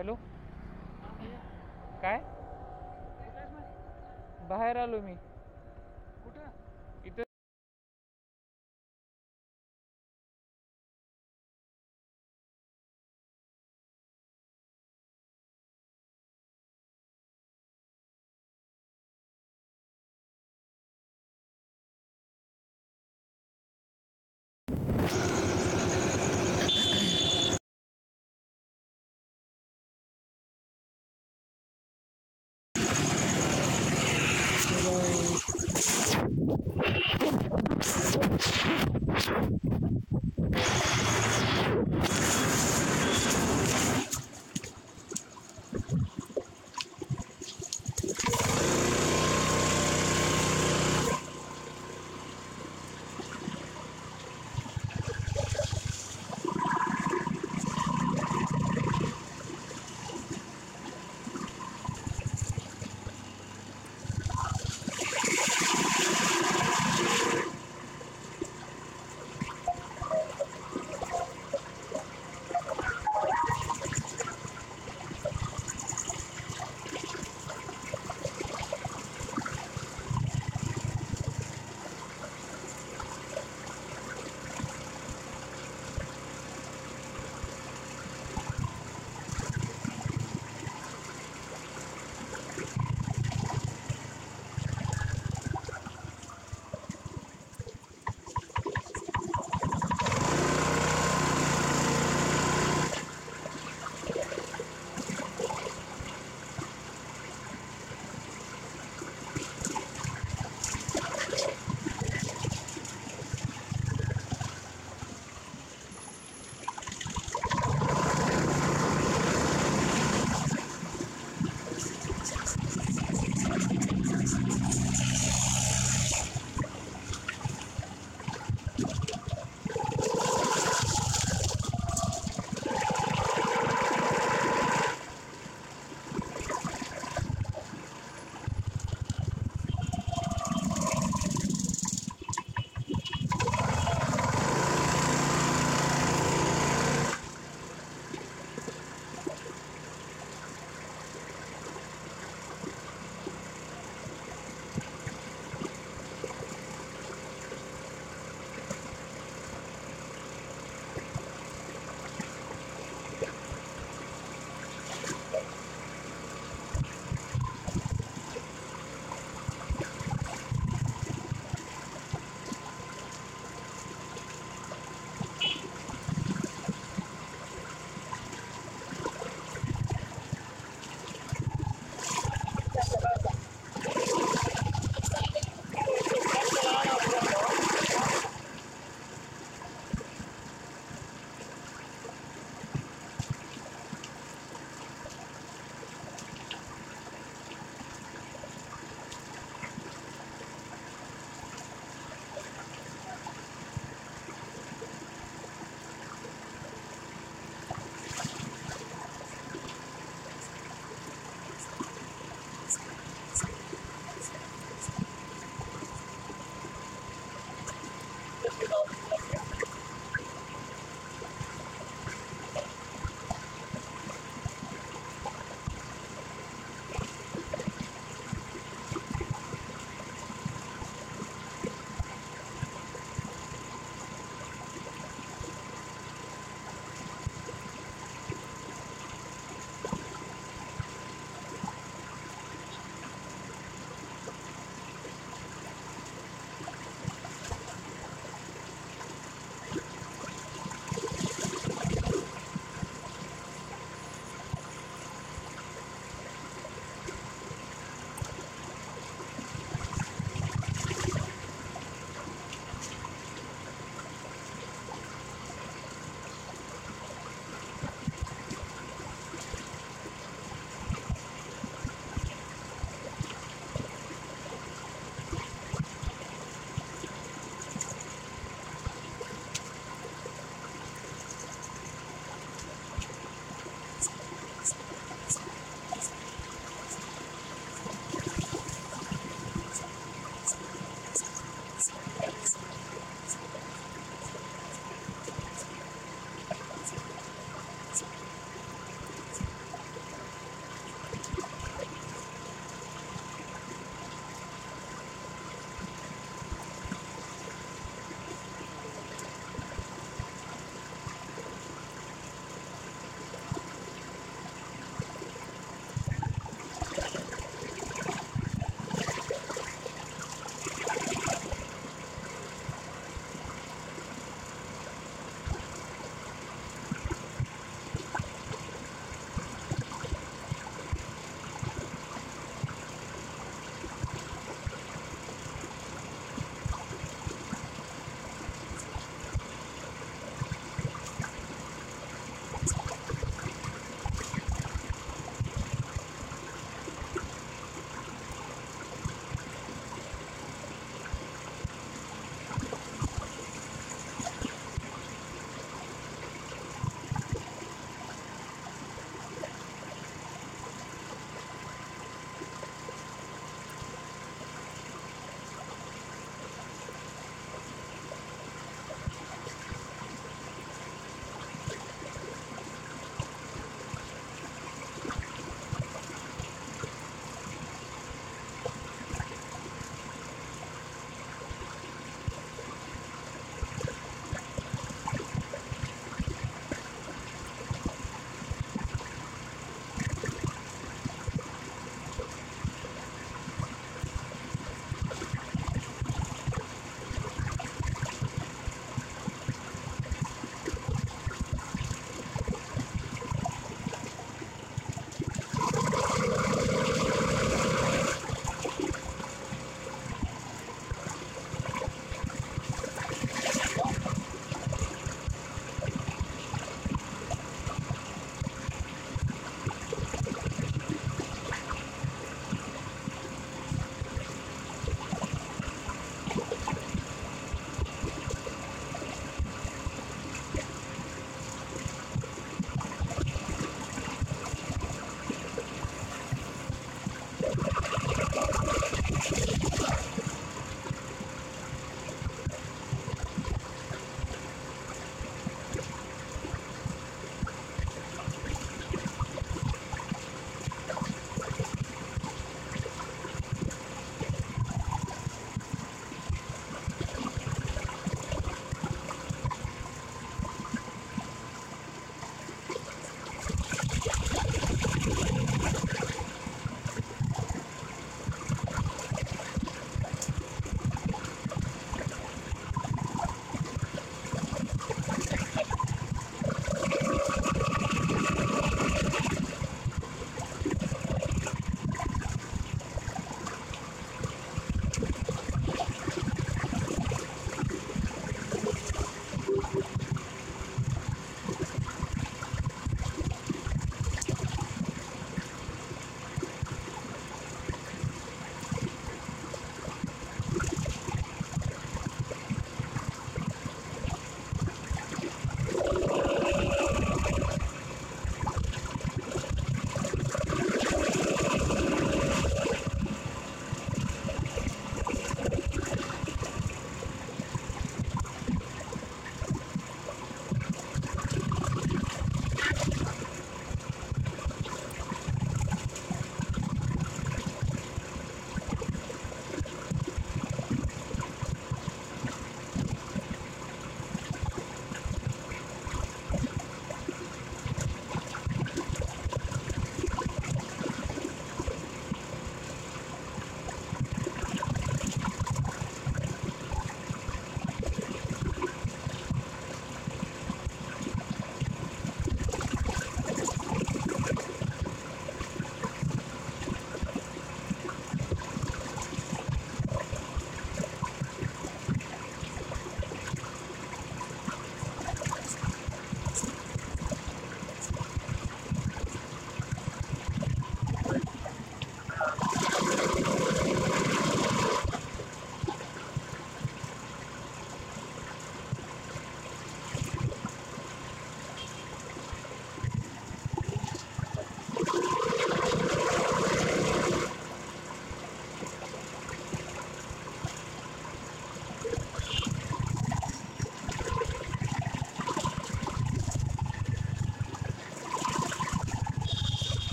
Hello? काय? बाहेर आलो मी. you